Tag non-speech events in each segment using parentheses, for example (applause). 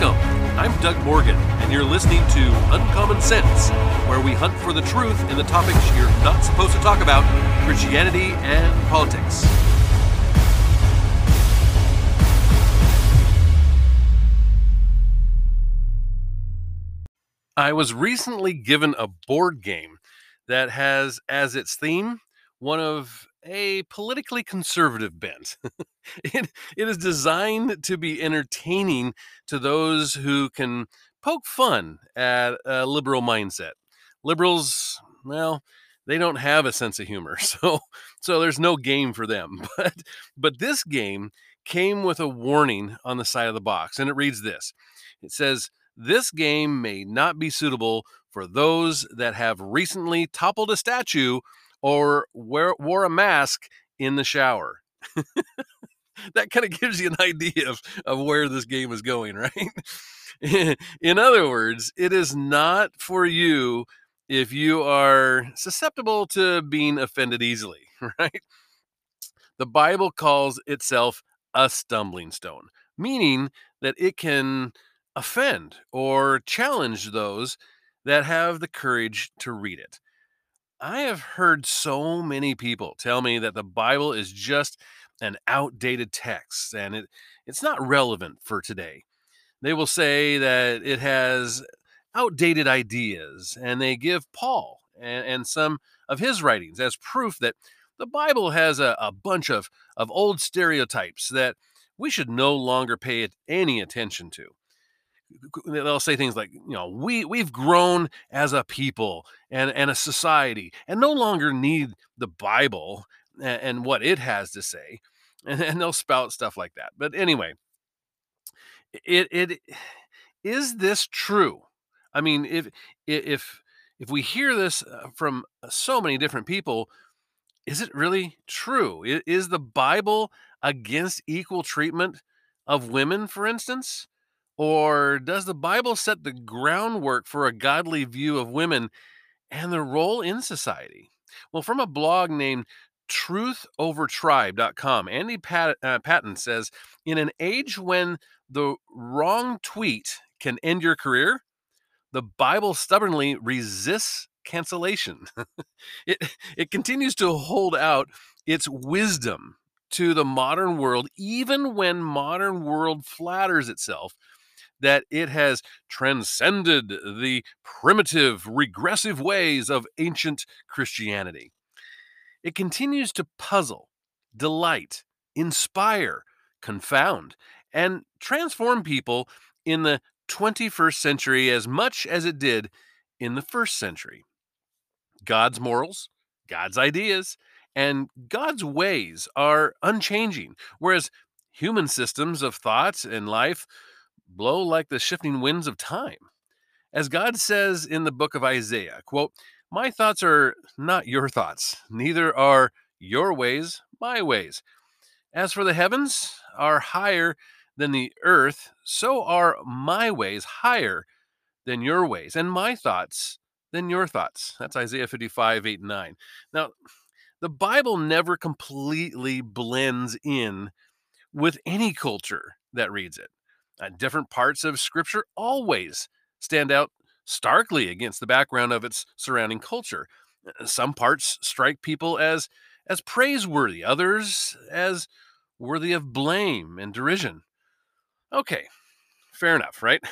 Welcome. I'm Doug Morgan, and you're listening to Uncommon Sense, where we hunt for the truth in the topics you're not supposed to talk about Christianity and politics. I was recently given a board game that has as its theme one of a politically conservative bent. (laughs) it, it is designed to be entertaining to those who can poke fun at a liberal mindset. Liberals, well, they don't have a sense of humor, (laughs) so so there's no game for them. (laughs) But but this game came with a warning on the side of the box, and it reads this. It says, "This game may not be suitable for those that have recently toppled a statue or wear, wore a mask in the shower. that kind of gives you an idea of, of where this game is going, (laughs) right? in other words, it is not for you if you are susceptible to being offended easily, (laughs) right? The Bible calls itself a stumbling stone, meaning that it can offend or challenge those that have the courage to read it. I have heard so many people tell me that the Bible is just an outdated text and it, it's not relevant for today. They will say that it has outdated ideas and they give Paul and, and some of his writings as proof that the Bible has a, a bunch of, of old stereotypes that we should no longer pay any attention to they'll say things like you know we we've grown as a people and and a society and no longer need the bible and, and what it has to say and, and they'll spout stuff like that but anyway. It it is this true? I mean if if if we hear this uh, from so many different people is it really true? Is the bible against equal treatment of women for instance or does the Bible set the groundwork for a godly view of women and their role in society? Well, from a blog named truthovertribe.com, Andy Pat- uh, Patton says In an age when the wrong tweet can end your career, the Bible stubbornly resists cancellation. (laughs) it, it continues to hold out its wisdom to the modern world, even when modern world flatters itself that it has transcended the primitive, regressive ways of ancient Christianity. It continues to puzzle, delight, inspire, confound, and transform people in the 21st century as much as it did in the first century. God's morals, God's ideas, and God's ways are unchanging, whereas human systems of thought and life blow like the shifting winds of time. As God says in the book of Isaiah, quote, My thoughts are not your thoughts, neither are your ways my ways. As for the heavens are higher than the earth, so are my ways higher than your ways, and my thoughts than your thoughts. That's Isaiah 55, 8, 9. Now, the Bible never completely blends in with any culture that reads it. Uh, different parts of Scripture always stand out starkly against the background of its surrounding culture. Uh, some parts strike people as as praiseworthy, others as worthy of blame and derision. Okay, fair enough, right?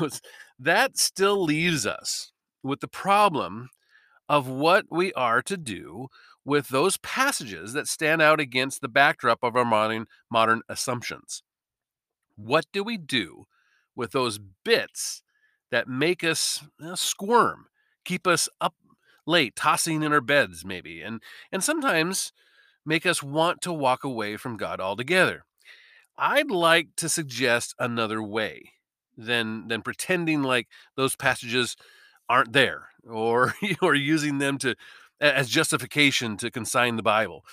(laughs) that still leaves us with the problem of what we are to do with those passages that stand out against the backdrop of our modern modern assumptions. What do we do with those bits that make us uh, squirm, keep us up late, tossing in our beds, maybe, and and sometimes make us want to walk away from God altogether? I'd like to suggest another way than than pretending like those passages aren't there (laughs) or or using them to as justification to consign the Bible.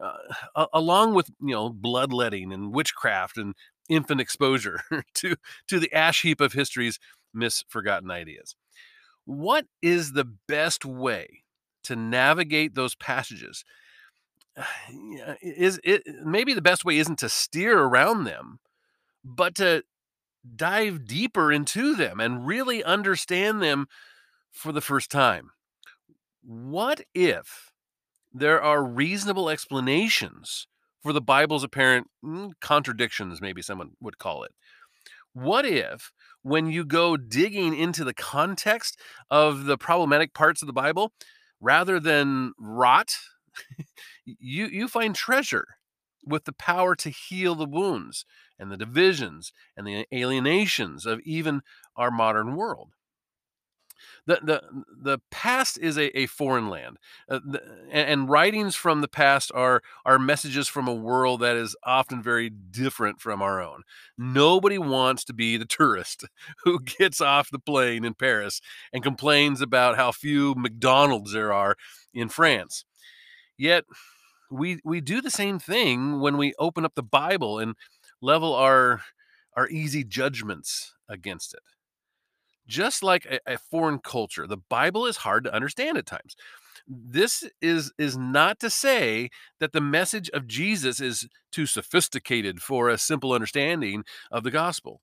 Uh, along with you know bloodletting and witchcraft and infant exposure (laughs) to to the ash heap of history's misforgotten ideas. What is the best way to navigate those passages? (sighs) Is it maybe the best way isn't to steer around them, but to dive deeper into them and really understand them for the first time. What if there are reasonable explanations for the Bible's apparent mm, contradictions, maybe someone would call it? What if, when you go digging into the context of the problematic parts of the Bible, rather than rot, you, you find treasure with the power to heal the wounds and the divisions and the alienations of even our modern world? The the the past is a, a foreign land, uh, the, and, and, writings from the past are are messages from a world that is often very different from our own. Nobody wants to be the tourist (laughs) who gets off the plane in Paris and complains about how few McDonald's there are in France. Yet we we do the same thing when we open up the Bible and level our our easy judgments against it just like a, a, foreign culture the bible is hard to understand at times. This is is not to say that the message of jesus is too sophisticated for a simple understanding of the gospel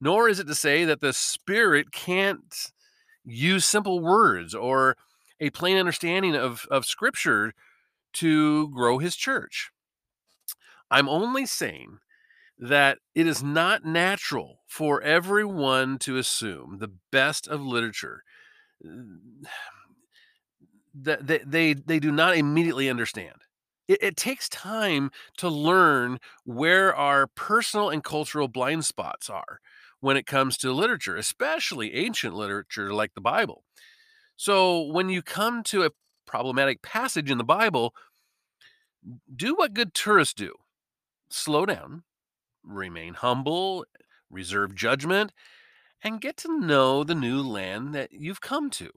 nor is it to say that the spirit can't use simple words or a plain understanding of, of scripture to grow his church. I'm only saying that it is not natural for everyone to assume the best of literature mm, that they, they, they do not immediately understand. It, it takes time to learn where our personal and cultural blind spots are when it comes to literature, especially ancient literature like the Bible. So when you come to a problematic passage in the Bible, do what good tourists do slow down, remain humble, reserve judgment, and get to know the new land that you've come to.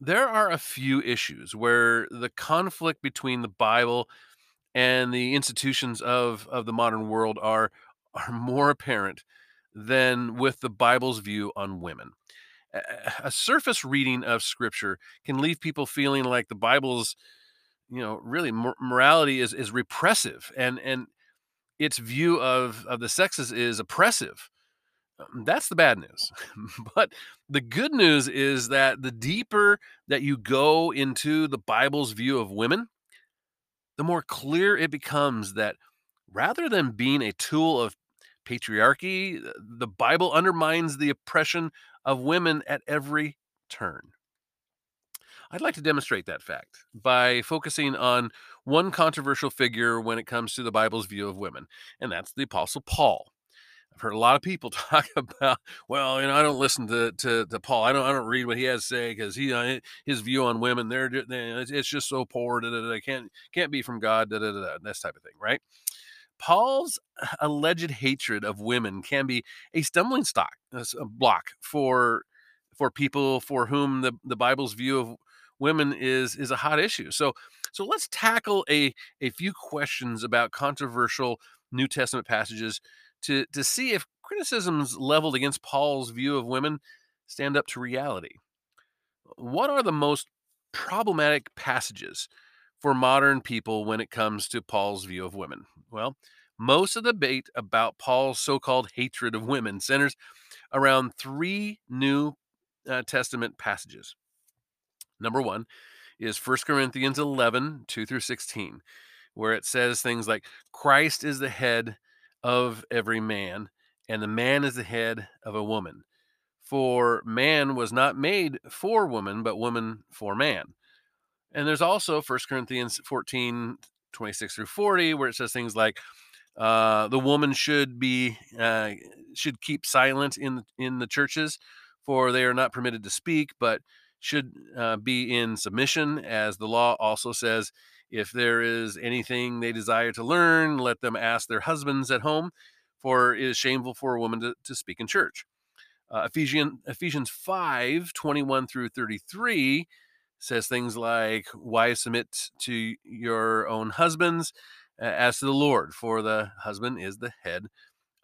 There are a few issues where the conflict between the Bible and the institutions of, of the modern world are, are more apparent than with the Bible's view on women. A surface reading of scripture can leave people feeling like the Bible's, you know, really morality is is repressive and and its view of of the sexes is oppressive. Um, that's the bad news. (laughs) but the good news is that the deeper that you go into the Bible's view of women, the more clear it becomes that rather than being a tool of patriarchy, the Bible undermines the oppression of women at every turn. I'd like to demonstrate that fact by focusing on one controversial figure when it comes to the Bible's view of women, and that's the Apostle Paul. I've heard a lot of people (laughs) talk about, well, you know, I don't listen to to, to Paul. I don't I don't read what he has to say because he uh, his view on women, they're, it's just so poor. Da, da, da, can't can't be from God. Da, da, da, da, this type of thing, right? Paul's (sighs) alleged hatred of women can be a stumbling stock, a block for for people for whom the, the Bible's view of women is is a hot issue. So so let's tackle a a few questions about controversial New Testament passages to to see if criticisms leveled against Paul's view of women stand up to reality. What are the most problematic passages for modern people when it comes to Paul's view of women? Well, most of the debate about Paul's so called hatred of women centers around three New uh, Testament passages. Number one is 1 Corinthians 11, 2 through 16, where it says things like, Christ is the head of every man, and the man is the head of a woman. For man was not made for woman, but woman for man. And there's also 1 Corinthians 14, 26 through 40, where it says things like, uh, the woman should be uh, should keep silent in in the churches, for they are not permitted to speak, but should uh, be in submission, as the law also says. If there is anything they desire to learn, let them ask their husbands at home, for it is shameful for a woman to, to speak in church. Uh, Ephesians, Ephesians 5 21 through 33 says things like, Wives, submit to your own husbands as to the Lord, for the husband is the head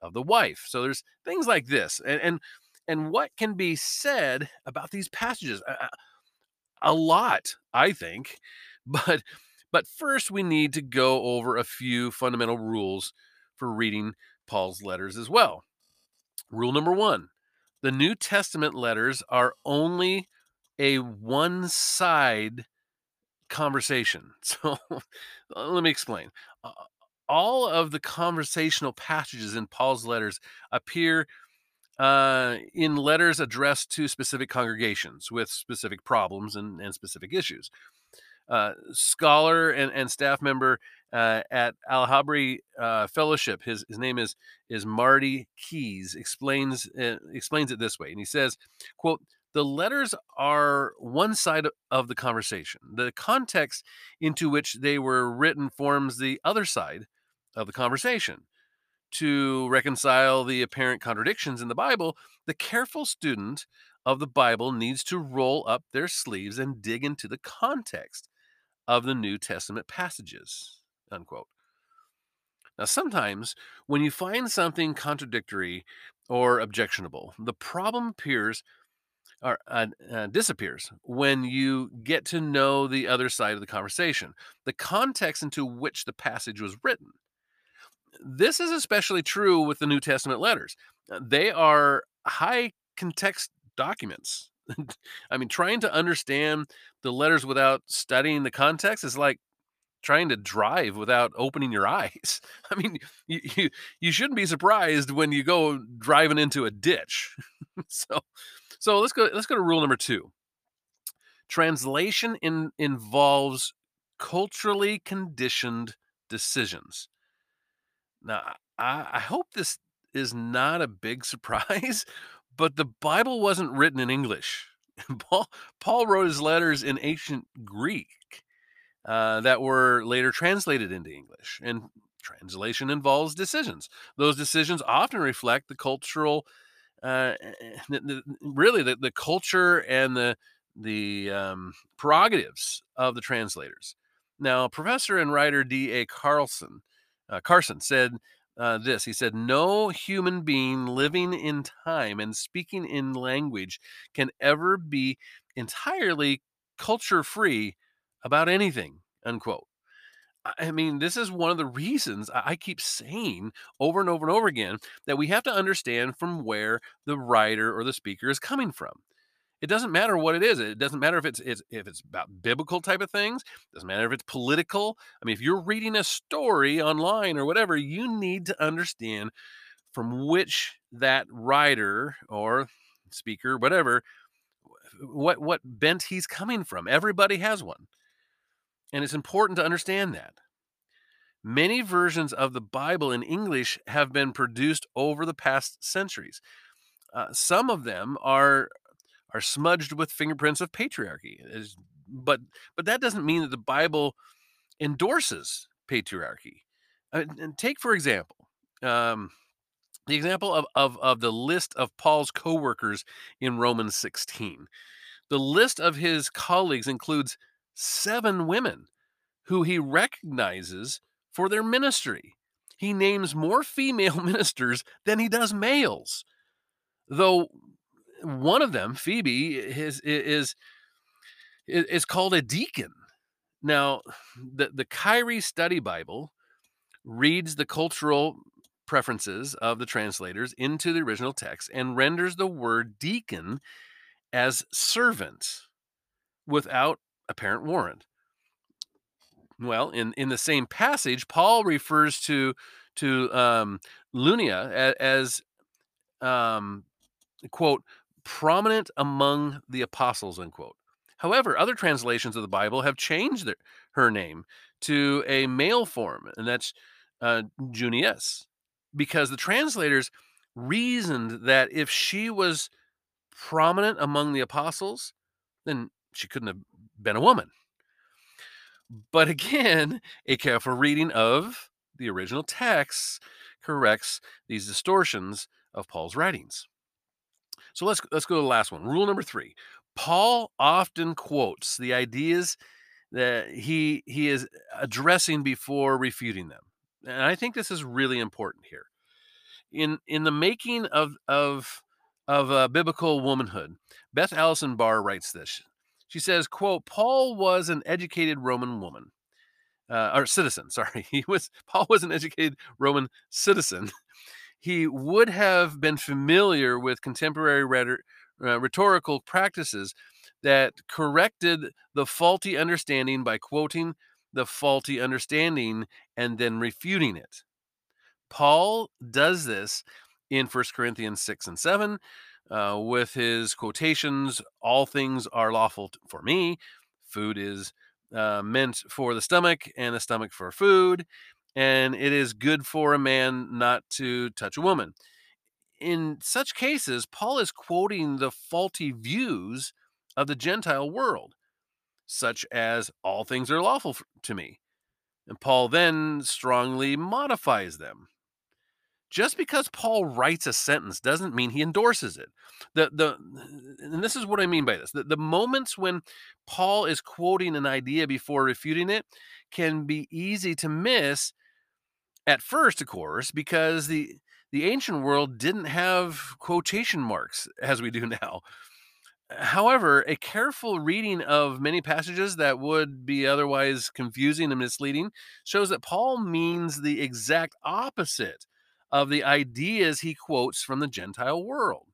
of the wife. So there's things like this. And, and and what can be said about these passages a, a lot i think (laughs) but but first we need to go over a few fundamental rules for reading paul's letters as well Rule number one the New Testament letters are only a one side conversation. (laughs) So let me explain. Uh, all of the conversational passages in Paul's letters appear uh, in letters addressed to specific congregations with specific problems and, and specific issues. Uh, scholar and, and staff member uh, at Al Habri uh, Fellowship, his, his name is is Marty Keys, explains uh, explains it this way, and he says, "quote The letters are one side of the conversation. The context into which they were written forms the other side of the conversation." To reconcile the apparent contradictions in the Bible, the careful student of the Bible needs to roll up their sleeves and dig into the context of the New Testament passages. Unquote. Now, sometimes when you find something contradictory or objectionable, the problem appears or uh, uh, disappears when you get to know the other side of the conversation, the context into which the passage was written. This is especially true with the New Testament letters. Uh, they are high context documents. (laughs) I mean, trying to understand the letters without studying the context is like trying to drive without opening your (laughs) eyes. I mean, you you, you shouldn't be surprised when you go driving into a ditch. (laughs) so so let's go let's go to rule number 2. Translation in, involves culturally conditioned decisions. Now, I, I hope this is not a big (laughs) surprise, but the Bible wasn't written in English. (laughs) Paul, Paul wrote his letters in ancient Greek uh, that were later translated into English. And translation involves decisions. Those decisions often reflect the cultural, uh, the, the, really the, the culture and the the um, prerogatives of the translators. Now, professor and writer D.A. Carlson uh, Carson said uh, this. He said, No human being living in time and speaking in language can ever be entirely culture free about anything, unquote. I mean, this is one of the reasons I keep saying over and over and over again that we have to understand from where the writer or the speaker is coming from. It doesn't matter what it is. It doesn't matter if it's, it's if it's about biblical type of things. It doesn't matter if it's political. I mean, if you're reading a story online or whatever, you need to understand from which that writer or speaker, whatever, what what bent he's coming from. Everybody has one. And it's important to understand that. Many versions of the Bible in English have been produced over the past centuries. Uh, some of them are are smudged with fingerprints of patriarchy. but but that doesn't mean that the Bible endorses patriarchy. Uh, take for example, um, the example of, of of the list of Paul's co-workers in Romans 16. The list of his colleagues includes seven women who he recognizes for their ministry. He names more female (laughs) ministers than he does males. Though one of them, Phoebe, is is is called a deacon. Now, the the Kyrie Study Bible reads the cultural preferences of the translators into the original text and renders the word deacon as servant without apparent warrant. Well, in, in the same passage, Paul refers to to um, Lydia as, as um, quote prominent among the apostles, unquote. However, other translations of the Bible have changed their, her name to a male form, and that's uh, Junius, because the translators reasoned that if she was prominent among the apostles, then she couldn't have been a woman. But again, a careful reading of the original text corrects these distortions of Paul's writings. So let's let's go to the last one. Rule number 3. Paul often quotes the ideas that he he is addressing before refuting them. And I think this is really important here. In in the making of of of biblical womanhood, Beth Allison Barr writes this. She says, "quote Paul was an educated Roman woman, uh, or citizen. (laughs) Sorry, he was Paul was an educated Roman citizen he would have been familiar with contemporary rhetor- uh, rhetorical practices that corrected the faulty understanding by quoting the faulty understanding and then refuting it. Paul does this in 1 Corinthians 6 and 7 uh, with his quotations All things are lawful for me. Food is uh, meant for the stomach, and the stomach for food. And it is good for a man not to touch a woman. In such cases, Paul is quoting the faulty views of the Gentile world, such as all things are lawful to me. And Paul then strongly modifies them just because Paul writes a sentence doesn't mean he endorses it. The the and this is what I mean by this. The, the moments when Paul is quoting an idea before refuting it can be easy to miss at first, of course, because the the ancient world didn't have quotation marks as we do (laughs) now. However, a careful reading of many passages that would be otherwise confusing and misleading shows that Paul means the exact opposite of the ideas he quotes from the Gentile world.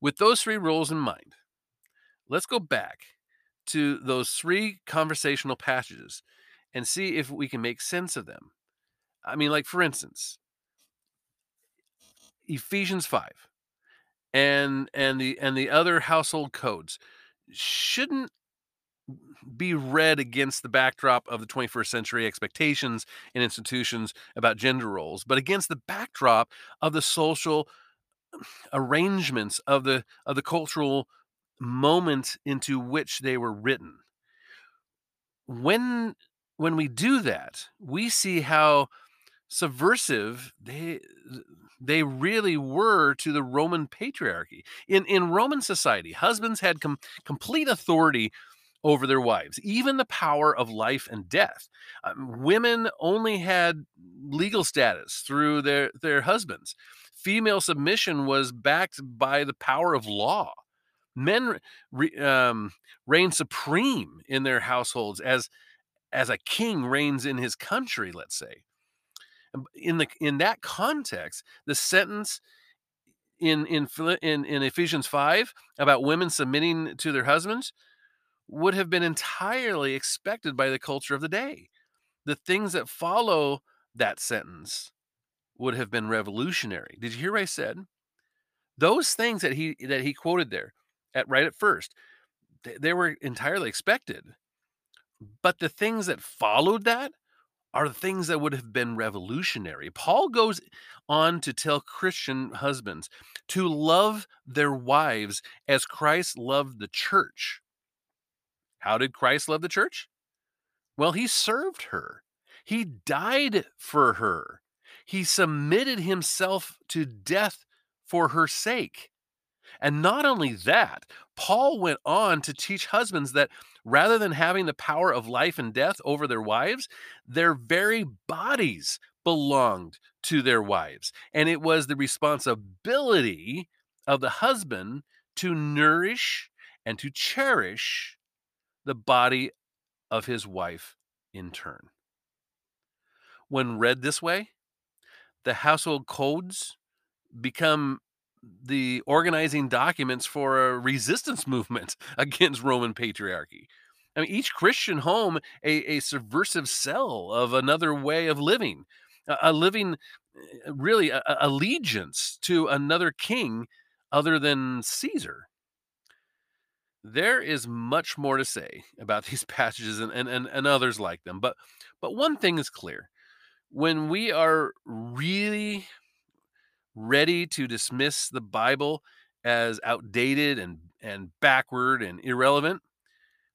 With those three rules in mind, let's go back to those three conversational passages and see if we can make sense of them. I mean, like for instance, Ephesians 5 and and the and the other household codes shouldn't be read against the backdrop of the 21st century expectations and institutions about gender roles, but against the backdrop of the social arrangements of the of the cultural moment into which they were written. When when we do that, we see how subversive they they really were to the Roman patriarchy. In in Roman society, husbands had com- complete authority over their wives, even the power of life and death. Um, women only had legal status through their their husbands. Female submission was backed by the power of law. Men re, um, reigned supreme in their households as as a king reigns in his country. Let's say in the in that context, the sentence in in in, in Ephesians 5 about women submitting to their husbands would have been entirely expected by the culture of the day. The things that follow that sentence would have been revolutionary. Did you hear what I said? Those things that he that he quoted there at right at first, they, they were entirely expected. But the things that followed that are the things that would have been revolutionary. Paul goes on to tell Christian husbands to love their wives as Christ loved the church. How did Christ love the church? Well, he served her. He died for her. He submitted himself to death for her sake. And not only that, Paul went on to teach husbands that rather than having the power of life and death over their wives, their very bodies belonged to their wives. And it was the responsibility of the husband to nourish and to cherish the body of his wife in turn. When read this way, the household codes become the organizing documents for a resistance (laughs) movement against Roman patriarchy. I mean, each Christian home a, a subversive cell of another way of living, a, a living eh, really a, allegiance to another king other than Caesar. There is much more to say (laughs) about these (laughs) passages and, and, and, and others like them, but but one thing is clear. When we are really ready to dismiss the Bible as outdated and, and backward and irrelevant,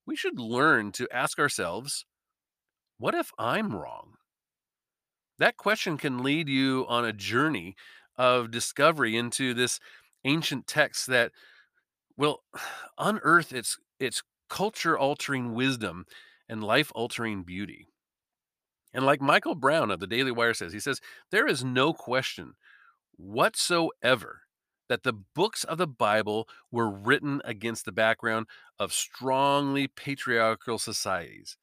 we should learn to ask ourselves, what if I'm wrong? That question can lead you on a journey of discovery into this ancient text that will unearth (sighs) its its culture altering wisdom and life altering beauty. And like Michael Brown of the Daily Wire says, he says, there is no question whatsoever that the books of the Bible were written against the background of strongly patriarchal societies.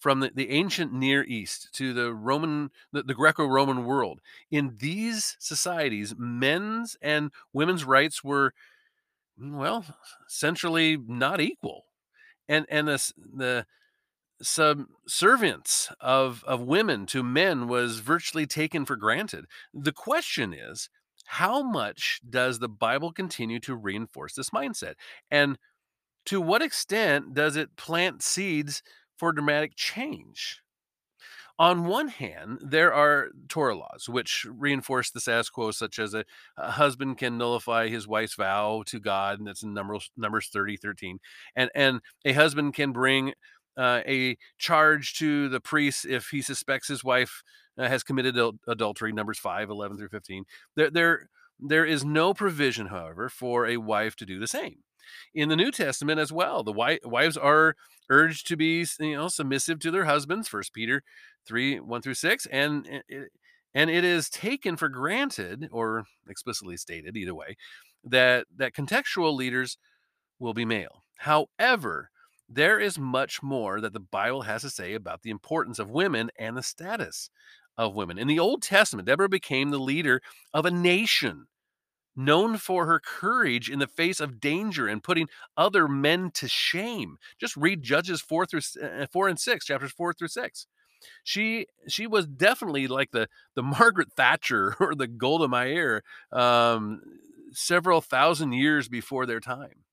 from the, the ancient Near East to the Roman, the, the Greco Roman world. In these societies, men's and women's rights were, well, centrally not equal. And, and the, the subservience of, of women to men was virtually taken for granted. The question is, how much does the Bible continue to reinforce this mindset? And to what extent does it plant seeds for dramatic change? On one hand, there are Torah laws which reinforce the status quo, such as a, a husband can nullify his wife's vow to God, and that's in Numbers, Numbers 30, 13. And, and a husband can bring uh, a charge to the priest if he suspects his wife uh, has committed adul- adultery, Numbers 5, 11 through 15. There, there, there is no provision, however, for a wife to do the same. In the New Testament as well, the wi- wives are urged to be, you know, submissive to their husbands. First Peter three one through six, and it, and it is taken for granted or explicitly stated, either way, that that contextual leaders will be male. However, there is much more that the Bible has to say about the importance of women and the status of women. In the Old Testament, Deborah became the leader of a nation known for her courage in the face of danger and putting other men to shame. Just read Judges 4 through uh, 4 and 6, chapters 4 through 6. She she was definitely like the the (laughs) Margaret Thatcher or the Golda Meir um, several thousand years before their time.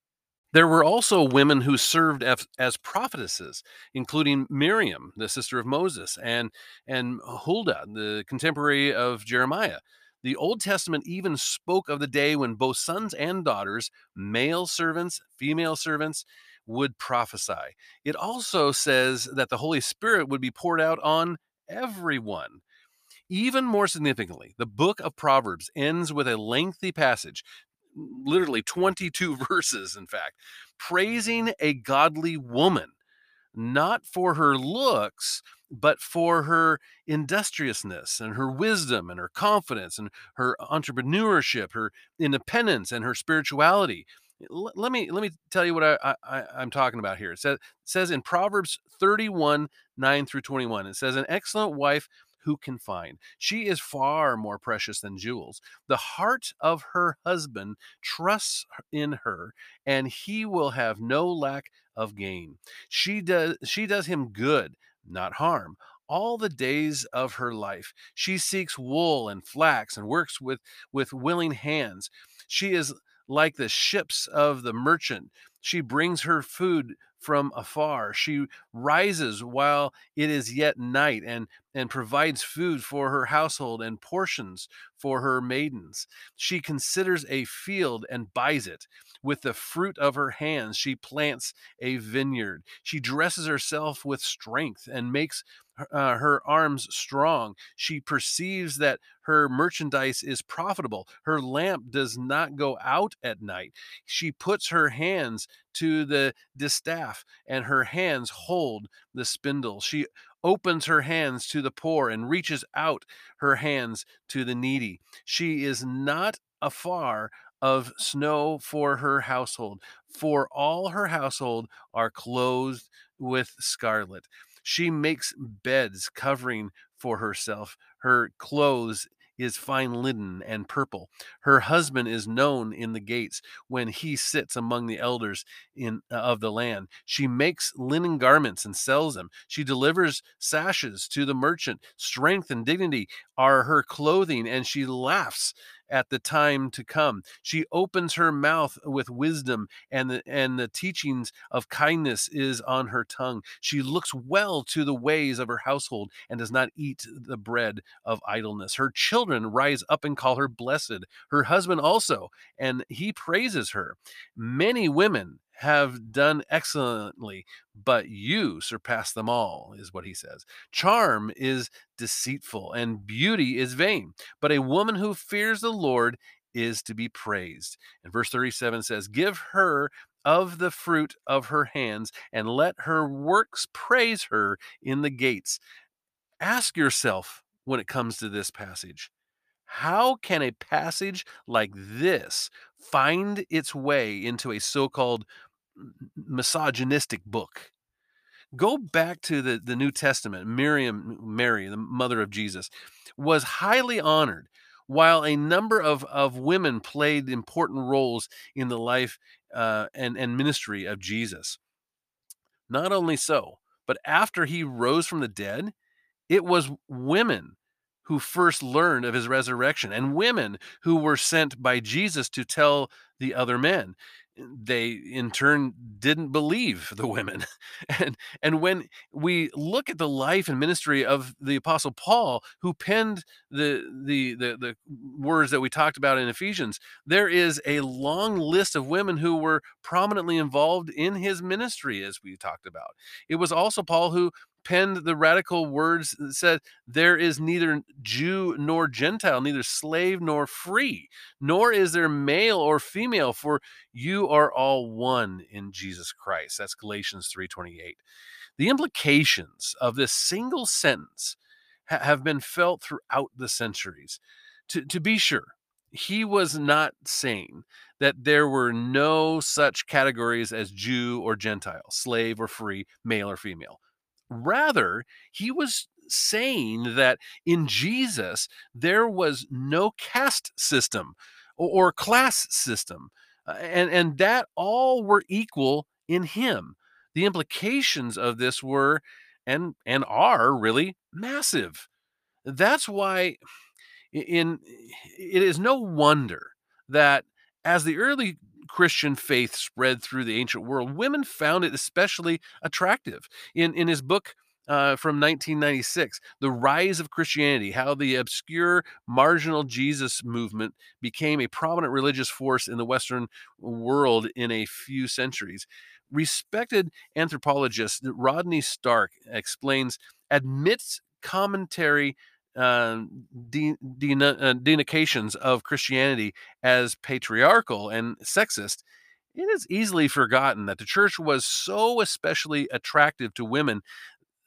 There were also women who served as, prophetesses, including Miriam, the sister of Moses, and, and Huldah, the contemporary of Jeremiah. The Old Testament even spoke of the day when both sons and daughters, male servants, female servants, would prophesy. It also says that the Holy Spirit would be poured out on everyone. Even more significantly, the book of Proverbs ends with a lengthy passage literally 22 (laughs) verses, in fact, praising a godly woman, not for her looks, but for her industriousness and her wisdom and her confidence and her entrepreneurship, her independence and her spirituality. Let me let me tell you what I, I I'm talking about here. It says, it says in Proverbs 31 9 through 21. It says, "An excellent wife who can find. She is far more precious than jewels. The heart of her husband trusts in her, and he will have no lack of gain. She does she does him good, not harm. All the days of her life. She seeks wool and flax and works with, with willing hands. She is like the ships of the merchant. She brings her food from afar. She rises while it is yet night and, and provides food for her household and portions for her maidens. She considers a field and buys it. With the fruit of her hands, she plants a vineyard. She dresses herself with strength and makes uh, her arms strong. She perceives that her merchandise is profitable. Her lamp does not go out at night. She puts her hands to the distaff, and her hands hold the spindle. She opens her hands to the poor and reaches out her hands to the needy. She is not afar of snow for her household, for all her household are clothed with scarlet. She makes beds covering for herself. Her clothes is fine linen and purple. Her husband is known in the gates when he sits among the elders in uh, of the land. She makes linen garments and sells them. She delivers sashes to the merchant. Strength and dignity are her clothing, and she laughs at the time to come. She opens her mouth with wisdom, and the, and the teachings of kindness is on her tongue. She looks well to the ways of her household and does not eat the bread of idleness. Her children rise up and call her blessed, her husband also, and he praises her. Many women have done excellently, but you surpass them all, is what he says. Charm is deceitful and beauty is vain, but a woman who fears the Lord is to be praised. And verse 37 says, Give her of the fruit of her hands and let her works praise her in the gates. Ask yourself when it comes to this passage how can a passage like this find its way into a so called misogynistic book. Go back to the, the New Testament. Miriam, Mary, the mother of Jesus, was highly honored, while a number of, of women played important roles in the life uh, and, and ministry of Jesus. Not only so, but after he rose from the dead, it was women who first learned of his resurrection and women who were sent by Jesus to tell the other men they in turn didn't believe the women. (laughs) And and when we look at the life and ministry of the apostle paul who penned the the the, the words that we talked about in ephesians there is a long list of women who were prominently involved in his ministry as we talked about. It was also paul who penned the radical words that said, There is neither Jew nor Gentile, neither slave nor free, nor is there male or female, for you are all one in Jesus Christ. That's Galatians 3:28. The implications of this single sentence ha- have been felt throughout the centuries. To, to be sure, he was not saying that there were no such categories as Jew or Gentile, slave or free, male or female. Rather, he was saying that in Jesus, there was no caste system or, or class system, uh, and, and that all were equal in him. The implications of this were and, and are really massive. That's why in it is no wonder that as the early Christian faith spread through the ancient world, women found it especially attractive. In in his book uh, from 1996, The Rise of Christianity, how the obscure marginal Jesus movement became a prominent religious force in the Western world in a few centuries. Respected anthropologist Rodney Stark explains, admits commentary uh, de- de- uh, denications of Christianity as patriarchal and sexist, it is easily forgotten that the church was so especially attractive to women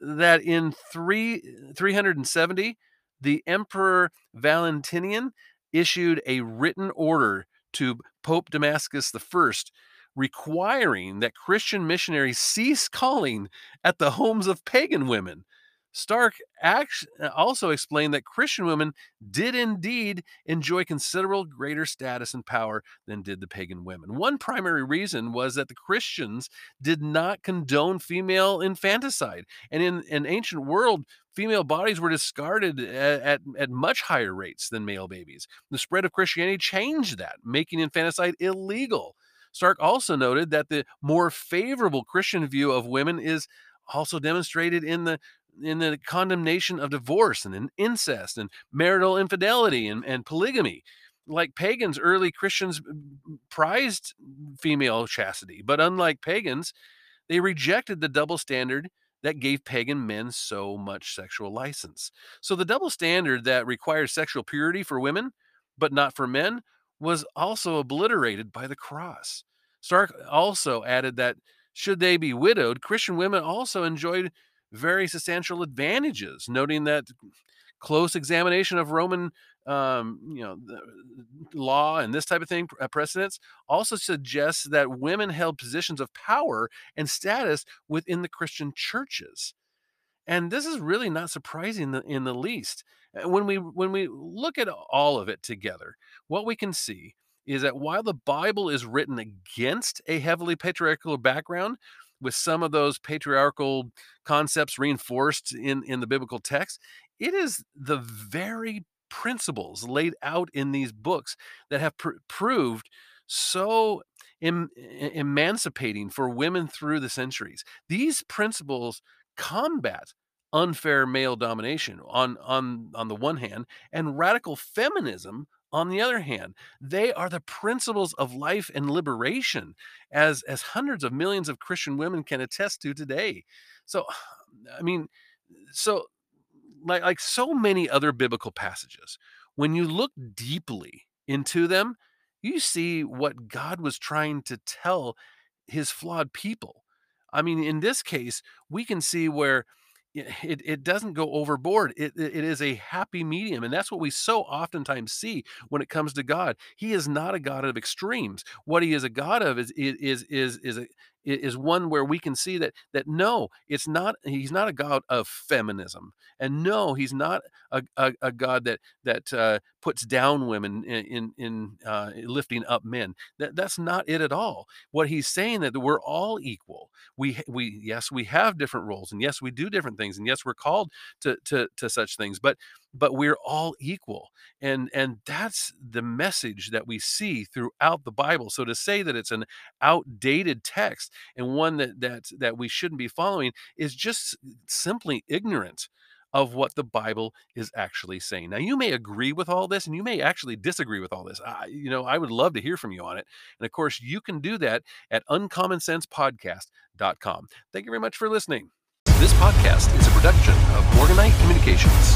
that in three, 370, the Emperor Valentinian issued a written order to Pope Damasus I requiring that Christian missionaries cease calling at the homes of pagan women Stark uh, also explained that Christian women did indeed enjoy considerable greater status and power than did the pagan women. One primary reason was that the Christians did not condone female infanticide. And in an ancient world, female bodies were discarded at, at, at, much higher rates than male babies. The spread of Christianity changed that, making infanticide illegal. Stark also noted that the more favorable Christian view of women is also demonstrated in the in the condemnation of divorce and in incest and marital infidelity and, and polygamy. Like pagans, early Christians prized female chastity, but unlike pagans, they rejected the double standard that gave pagan men so much sexual license. So the double standard that requires sexual purity for women, but not for men, was also obliterated by the cross. Stark also added that should they be widowed, Christian women also enjoyed very substantial advantages, noting that close examination of Roman, um, you know, law and this type of thing, uh, precedents, also suggests that women held positions of power and status within the Christian churches. And this is really not surprising in the least. Uh, when we when we look at all of it together, what we can see is that while the Bible is written against a heavily patriarchal background, with some of those patriarchal concepts reinforced in, in the biblical text, it is the very principles laid out in these books that have pr- proved so em- emancipating for women through the centuries. These principles combat unfair male domination on on on the one hand and radical feminism on the other hand, they are the principles of life and liberation, as, as hundreds of millions of Christian women can attest to today. So, (sighs) I mean, so like, like so many other biblical passages, when you look deeply into them, you see what God was trying to tell his flawed people. I mean, in this case, we can see where it, it doesn't go overboard. It, it is a happy medium. And that's what we so oftentimes see when it comes to God. He is not a God of extremes. What he is a God of is, is, is, is a, is one where we can see that that no, it's not. He's not a God of feminism, and no, he's not a, a, a God that that uh, puts down women in in, in uh, lifting up men. That that's not it at all. What he's saying that we're all equal. We we yes we have different roles, and yes we do different things, and yes we're called to to to such things, but but we're all equal and and that's the message that we see throughout the bible. So to say that it's an outdated text and one that that that we shouldn't be following is just simply ignorant of what the bible is actually saying. Now you may agree with all this and you may actually disagree with all this. I, you know i would love to hear from you on it. And of course you can do that at uncommonsensepodcast.com thank you very much for listening. This podcast is a production of morganite communications